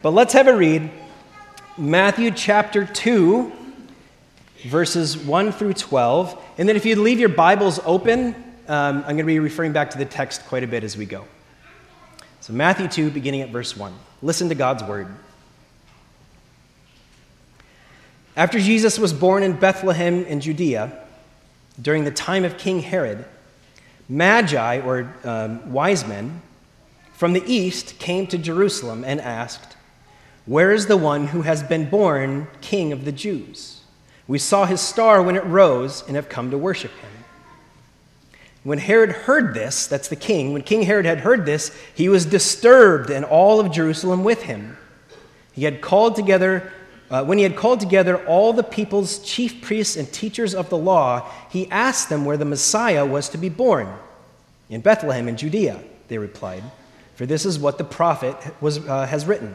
But let's have a read Matthew chapter 2, verses 1 through 12. And then if you'd leave your Bibles open, um, I'm going to be referring back to the text quite a bit as we go. So, Matthew 2, beginning at verse 1. Listen to God's word. After Jesus was born in Bethlehem in Judea, during the time of King Herod, Magi, or um, wise men, from the east came to Jerusalem and asked, where is the one who has been born King of the Jews? We saw his star when it rose and have come to worship him. When Herod heard this, that's the king, when King Herod had heard this, he was disturbed and all of Jerusalem with him. He had called together, uh, when he had called together all the people's chief priests and teachers of the law, he asked them where the Messiah was to be born. In Bethlehem in Judea, they replied, for this is what the prophet was, uh, has written.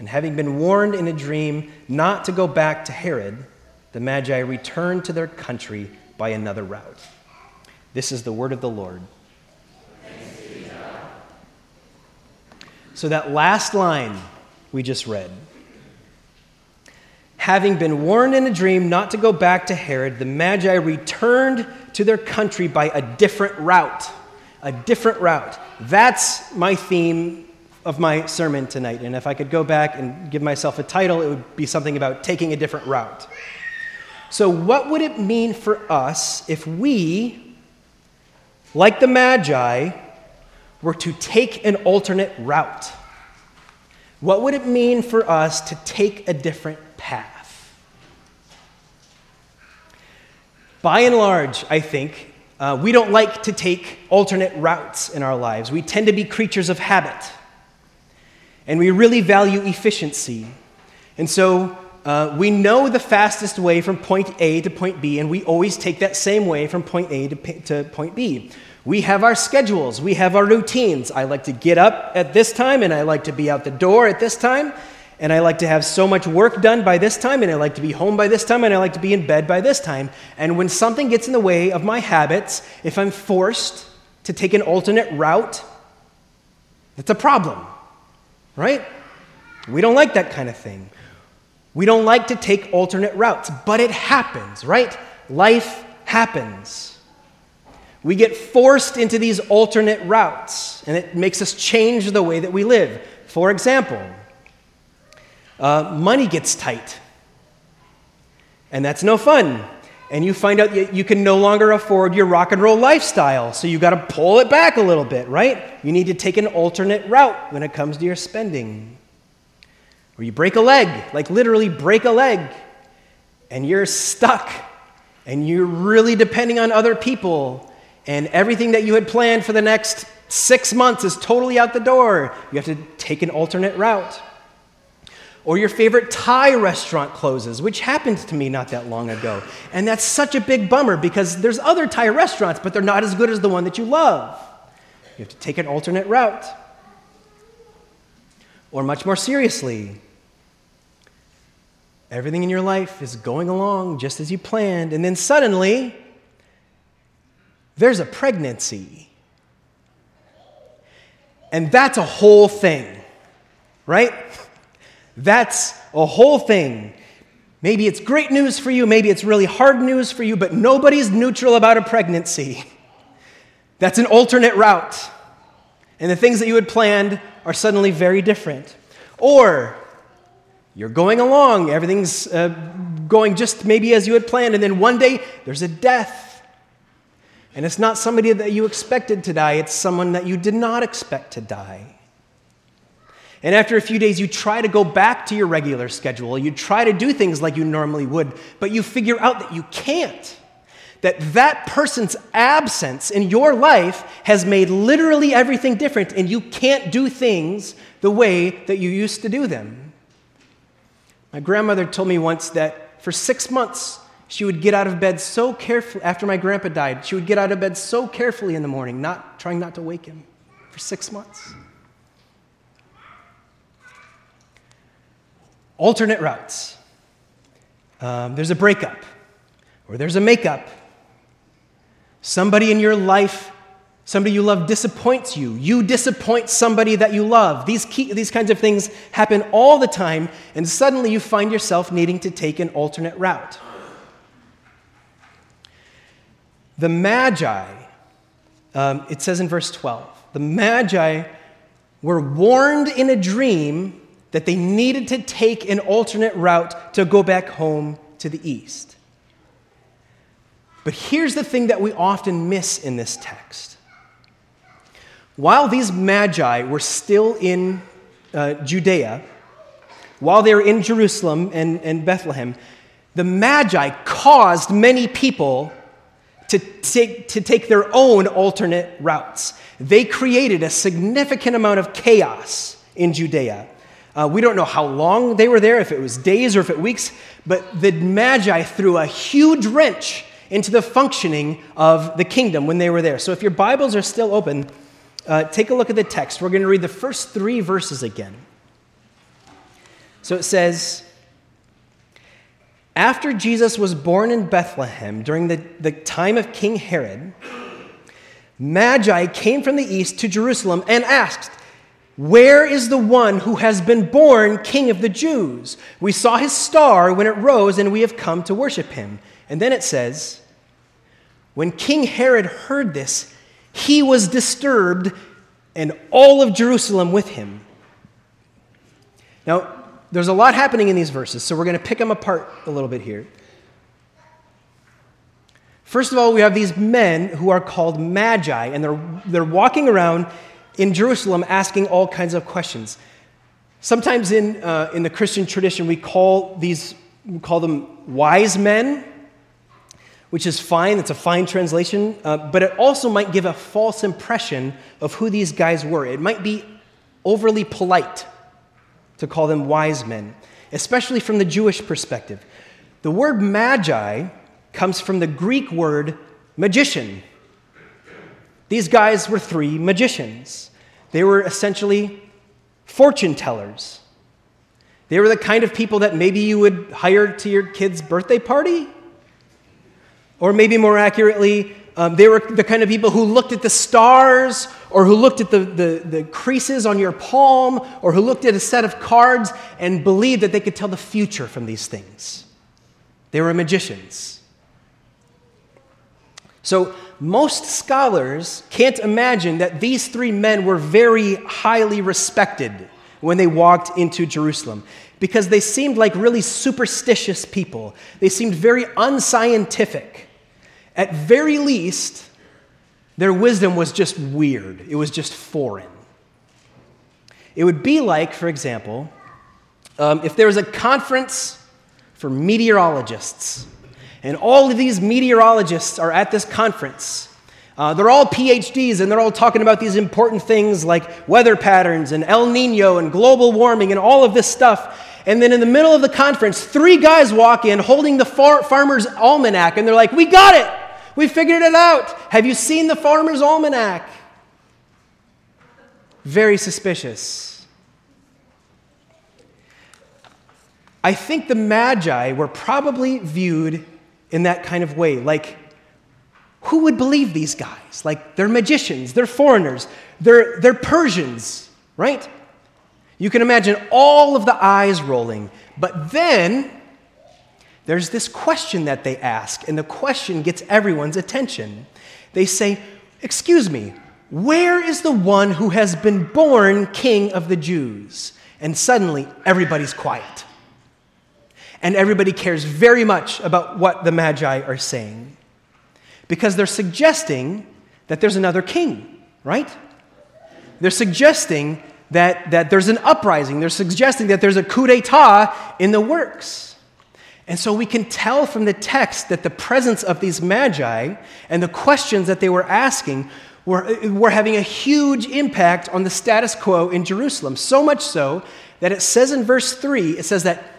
And having been warned in a dream not to go back to Herod, the Magi returned to their country by another route. This is the word of the Lord. So, that last line we just read having been warned in a dream not to go back to Herod, the Magi returned to their country by a different route. A different route. That's my theme of my sermon tonight. And if I could go back and give myself a title, it would be something about taking a different route. So, what would it mean for us if we, like the Magi, were to take an alternate route? What would it mean for us to take a different path? By and large, I think, uh, we don't like to take alternate routes in our lives. We tend to be creatures of habit and we really value efficiency. And so uh, we know the fastest way from point A to point B, and we always take that same way from point A to, P- to point B. We have our schedules, we have our routines. I like to get up at this time, and I like to be out the door at this time, and I like to have so much work done by this time, and I like to be home by this time, and I like to be in bed by this time. And when something gets in the way of my habits, if I'm forced to take an alternate route, it's a problem right? We don't like that kind of thing. We don't like to take alternate routes, but it happens, right? Life happens. We get forced into these alternate routes, and it makes us change the way that we live. For example, uh, money gets tight, and that's no fun. And you find out you can no longer afford your rock and roll lifestyle, so you got to pull it back a little bit, right? You need to take an alternate route when it comes to your spending. Or you break a leg, like literally break a leg, and you're stuck, and you're really depending on other people, and everything that you had planned for the next six months is totally out the door. You have to take an alternate route. Or your favorite Thai restaurant closes, which happened to me not that long ago. And that's such a big bummer because there's other Thai restaurants, but they're not as good as the one that you love. You have to take an alternate route. Or much more seriously, everything in your life is going along just as you planned, and then suddenly there's a pregnancy. And that's a whole thing, right? That's a whole thing. Maybe it's great news for you, maybe it's really hard news for you, but nobody's neutral about a pregnancy. That's an alternate route. And the things that you had planned are suddenly very different. Or You're going along, everything's uh, going just maybe as you had planned, and then one day there's a death. And it's not somebody that you expected to die, it's someone that you did not expect to die. And after a few days, you try to go back to your regular schedule. You try to do things like you normally would, but you figure out that you can't. That that person's absence in your life has made literally everything different, and you can't do things the way that you used to do them. My grandmother told me once that for six months, she would get out of bed so carefully, after my grandpa died, she would get out of bed so carefully in the morning, not trying not to wake him for six months. Alternate routes. Um, there's a breakup, or there's a makeup. Somebody in your life, somebody you love disappoints you. You disappoint somebody that you love. These, key, these kinds of things happen all the time, and suddenly you find yourself needing to take an alternate route. The Magi, um, it says in verse 12, the Magi were warned in a dream that they needed to take an alternate route to go back home to the east. But here's the thing that we often miss in this text. While these magi were still in uh, Judea, while they were in Jerusalem and, and Bethlehem, the magi caused many people to take, to take their own alternate routes. They created a significant amount of chaos in Judea. Uh, we don't know how long they were there, if it was days or if it weeks, but the Magi threw a huge wrench into the functioning of the kingdom when they were there. So if your Bibles are still open, uh, take a look at the text. We're going to read the first three verses again. So it says, After Jesus was born in Bethlehem during the, the time of King Herod, Magi came from the east to Jerusalem and asked, where is the one who has been born King of the Jews? We saw his star when it rose, and we have come to worship him. And then it says, When King Herod heard this, he was disturbed, and all of Jerusalem with him. Now, there's a lot happening in these verses, so we're going to pick them apart a little bit here. First of all, we have these men who are called magi, and they're, they're walking around in Jerusalem asking all kinds of questions. Sometimes in, uh, in the Christian tradition, we call these, we call them wise men, which is fine. It's a fine translation, uh, but it also might give a false impression of who these guys were. It might be overly polite to call them wise men, especially from the Jewish perspective. The word magi comes from the Greek word magician. These guys were three magicians. They were essentially fortune tellers. They were the kind of people that maybe you would hire to your kid's birthday party. Or maybe more accurately, um, they were the kind of people who looked at the stars, or who looked at the, the, the creases on your palm, or who looked at a set of cards and believed that they could tell the future from these things. They were magicians. So, most scholars can't imagine that these three men were very highly respected when they walked into Jerusalem because they seemed like really superstitious people. They seemed very unscientific. At very least, their wisdom was just weird, it was just foreign. It would be like, for example, um, if there was a conference for meteorologists and all of these meteorologists are at this conference. Uh, they're all PhDs and they're all talking about these important things like weather patterns and El Nino and global warming and all of this stuff. And then in the middle of the conference, three guys walk in holding the far- Farmer's Almanac and they're like, We got it! We figured it out! Have you seen the Farmer's Almanac? Very suspicious. I think the Magi were probably viewed in that kind of way. Like, who would believe these guys? Like, they're magicians, they're foreigners, they're, they're Persians, right? You can imagine all of the eyes rolling. But then there's this question that they ask, and the question gets everyone's attention. They say, Excuse me, where is the one who has been born king of the Jews? And suddenly everybody's quiet. And everybody cares very much about what the Magi are saying because they're suggesting that there's another king, right? They're suggesting that, that there's an uprising. They're suggesting that there's a coup d'etat in the works. And so we can tell from the text that the presence of these magi and the questions that they were asking were, were having a huge impact on the status quo in Jerusalem. So much so that it says in verse 3 it says that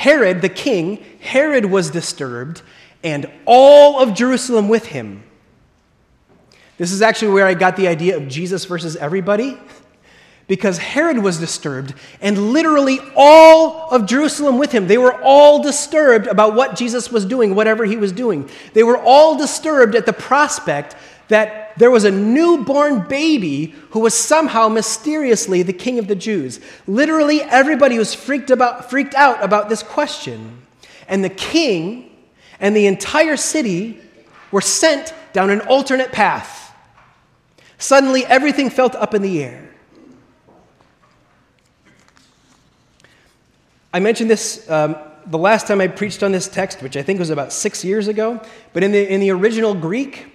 Herod, the king, Herod was disturbed, and all of Jerusalem with him. This is actually where I got the idea of Jesus versus everybody because Herod was disturbed, and literally all of Jerusalem with him. They were all disturbed about what Jesus was doing, whatever he was doing. They were all disturbed at the prospect that there was a newborn baby who was somehow mysteriously the king of the Jews. Literally, everybody was freaked, about, freaked out about this question. And the king and the entire city were sent down an alternate path. Suddenly, everything felt up in the air. I mentioned this um, the last time I preached on this text, which I think was about six years ago, but in the, in the original Greek,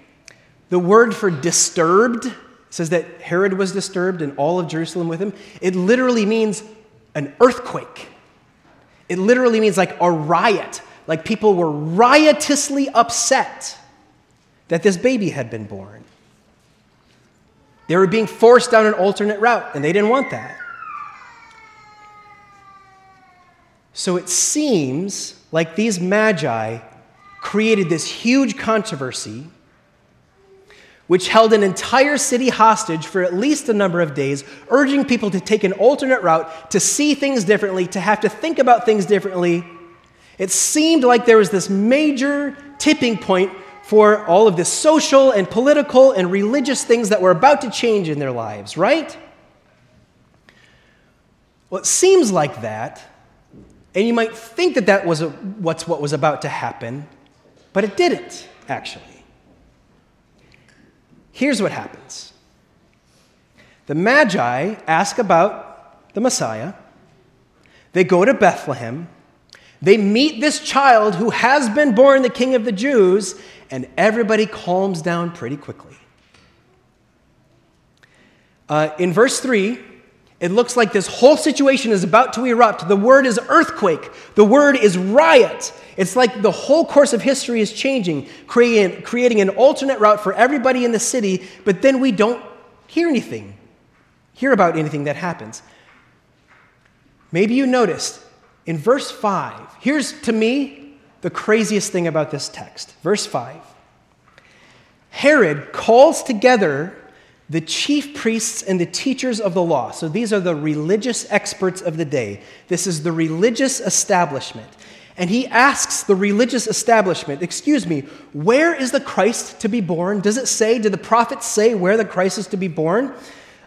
the word for disturbed says that Herod was disturbed and all of Jerusalem with him. It literally means an earthquake. It literally means like a riot, like people were riotously upset that this baby had been born. They were being forced down an alternate route, and they didn't want that. So it seems like these magi created this huge controversy, which held an entire city hostage for at least a number of days, urging people to take an alternate route, to see things differently, to have to think about things differently. It seemed like there was this major tipping point for all of the social and political and religious things that were about to change in their lives, right? Well, it seems like that and you might think that that was a, what's what was about to happen, but it didn't, actually. Here's what happens. The Magi ask about the Messiah, they go to Bethlehem, they meet this child who has been born the King of the Jews, and everybody calms down pretty quickly. Uh, in verse 3, it looks like this whole situation is about to erupt. The word is earthquake, the word is riot. It's like the whole course of history is changing, creating, an alternate route for everybody in the city, but then we don't hear anything, hear about anything that happens. Maybe you noticed in verse 5, here's to me the craziest thing about this text. Verse 5 Herod calls together the chief priests and the teachers of the law. So these are the religious experts of the day. This is the religious establishment. And he asks the religious establishment, Excuse me, where is the Christ to be born? Does it say, did the prophets say where the Christ is to be born?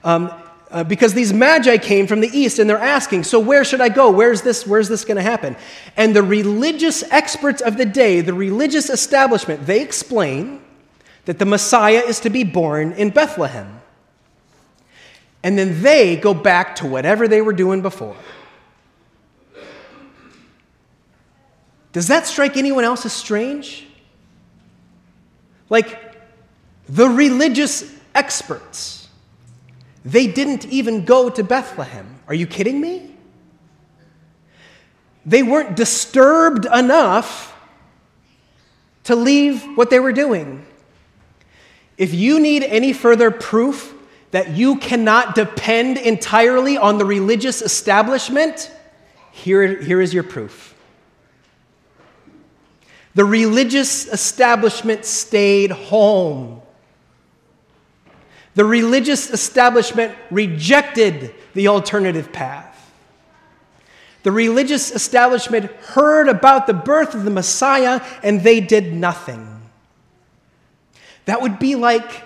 Um, uh, because these magi came from the east and they're asking, so where should I go? Where's this, where's this going to happen? And the religious experts of the day, the religious establishment, they explain that the Messiah is to be born in Bethlehem. And then they go back to whatever they were doing before. Does that strike anyone else as strange? Like the religious experts, they didn't even go to Bethlehem. Are you kidding me? They weren't disturbed enough to leave what they were doing. If you need any further proof that you cannot depend entirely on the religious establishment, here, here is your proof. The religious establishment stayed home. The religious establishment rejected the alternative path. The religious establishment heard about the birth of the Messiah and they did nothing. That would be like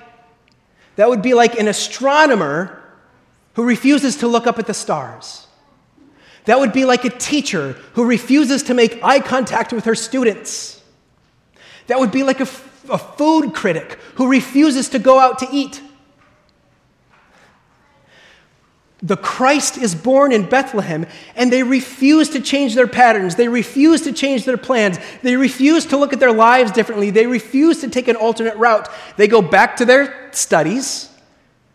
that would be like an astronomer who refuses to look up at the stars. That would be like a teacher who refuses to make eye contact with her students. That would be like a, a food critic who refuses to go out to eat. The Christ is born in Bethlehem, and they refuse to change their patterns. They refuse to change their plans. They refuse to look at their lives differently. They refuse to take an alternate route. They go back to their studies,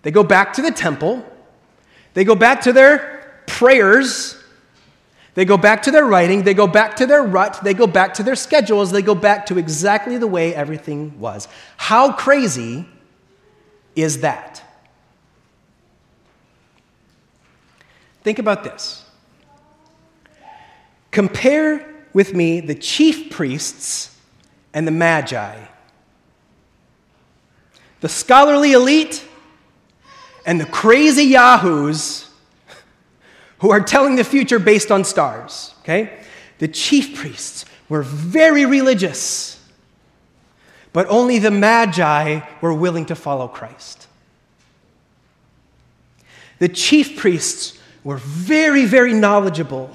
they go back to the temple, they go back to their prayers, they go back to their writing, they go back to their rut, they go back to their schedules, they go back to exactly the way everything was. How crazy is that? Think about this. Compare with me the chief priests and the magi, the scholarly elite and the crazy yahoos who are telling the future based on stars. Okay? The chief priests were very religious, but only the magi were willing to follow Christ. The chief priests were very, very knowledgeable,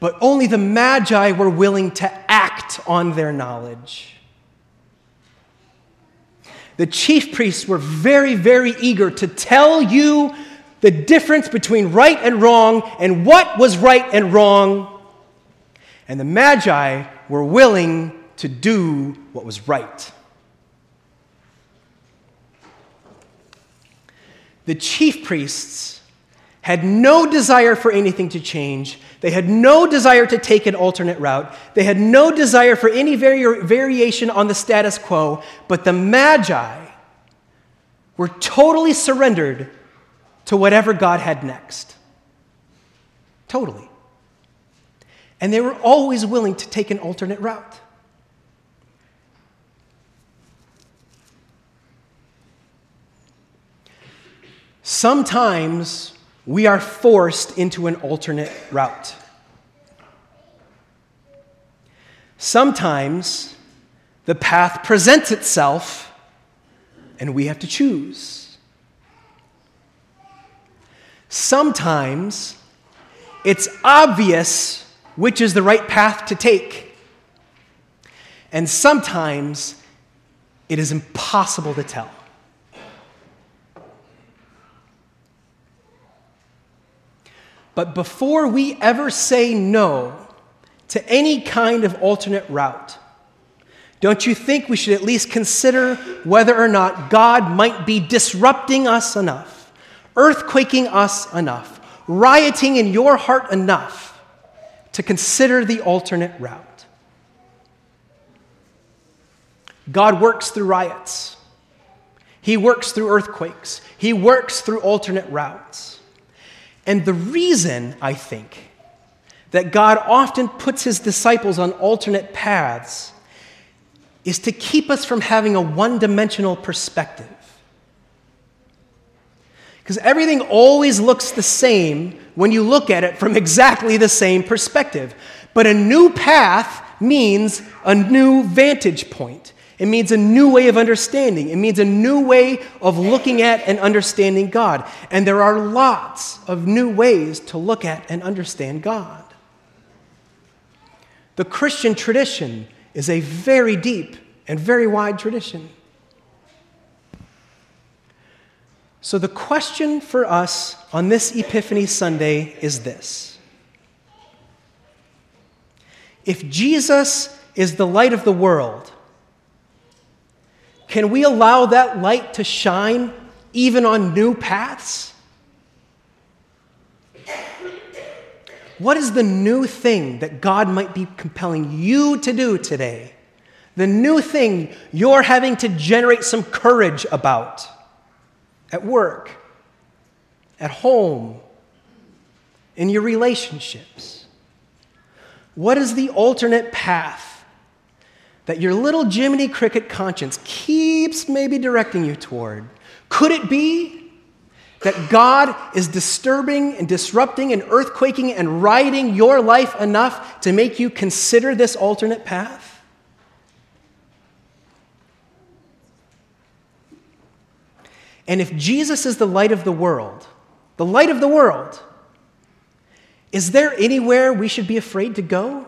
but only the Magi were willing to act on their knowledge. The chief priests were very, very eager to tell you the difference between right and wrong and what was right and wrong. And the Magi were willing to do what was right. The chief priests had no desire for anything to change. They had no desire to take an alternate route. They had no desire for any vari- variation on the status quo. But the Magi were totally surrendered to whatever God had next. Totally. And they were always willing to take an alternate route. Sometimes we are forced into an alternate route. Sometimes the path presents itself and we have to choose. Sometimes it's obvious which is the right path to take. And sometimes it is impossible to tell. But before we ever say no to any kind of alternate route, don't you think we should at least consider whether or not God might be disrupting us enough, earthquaking us enough, rioting in your heart enough to consider the alternate route? God works through riots. He works through earthquakes. He works through alternate routes. And the reason, I think, that God often puts his disciples on alternate paths is to keep us from having a one dimensional perspective. Because everything always looks the same when you look at it from exactly the same perspective. But a new path means a new vantage point. It means a new way of understanding. It means a new way of looking at and understanding God. And there are lots of new ways to look at and understand God. The Christian tradition is a very deep and very wide tradition. So, the question for us on this Epiphany Sunday is this If Jesus is the light of the world, can we allow that light to shine even on new paths? What is the new thing that God might be compelling you to do today? The new thing you're having to generate some courage about at work, at home, in your relationships? What is the alternate path that your little Jiminy Cricket conscience keeps maybe directing you toward? Could it be that God is disturbing and disrupting and earthquaking and rioting your life enough to make you consider this alternate path? And if Jesus is the light of the world, the light of the world, is there anywhere we should be afraid to go?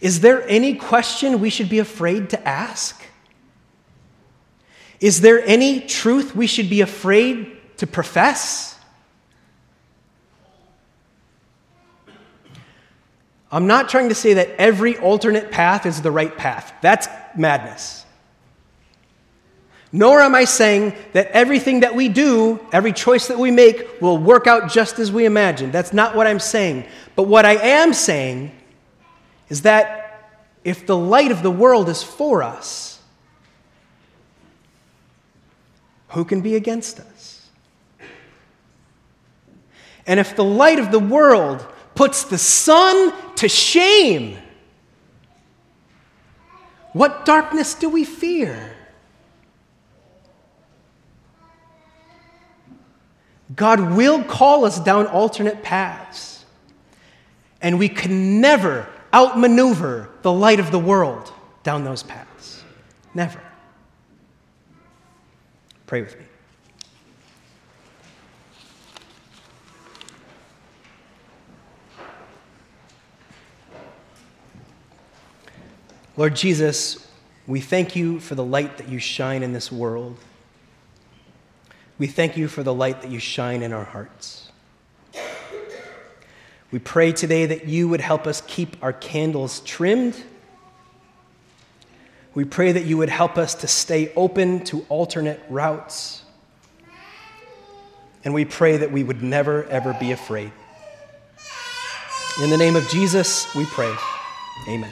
Is there any question we should be afraid to ask? Is there any truth we should be afraid to profess. I'm not trying to say that every alternate path is the right path. That's madness. Nor am I saying that everything that we do, every choice that we make, will work out just as we imagine. That's not what I'm saying. But what I am saying is that if the light of the world is for us, who can be against us? And if the light of the world puts the sun to shame, what darkness do we fear? God will call us down alternate paths, and we can never outmaneuver the light of the world down those paths. Never. Pray with me. Lord Jesus, we thank you for the light that you shine in this world. We thank you for the light that you shine in our hearts. We pray today that you would help us keep our candles trimmed. We pray that you would help us to stay open to alternate routes. And we pray that we would never, ever be afraid. In the name of Jesus, we pray. Amen.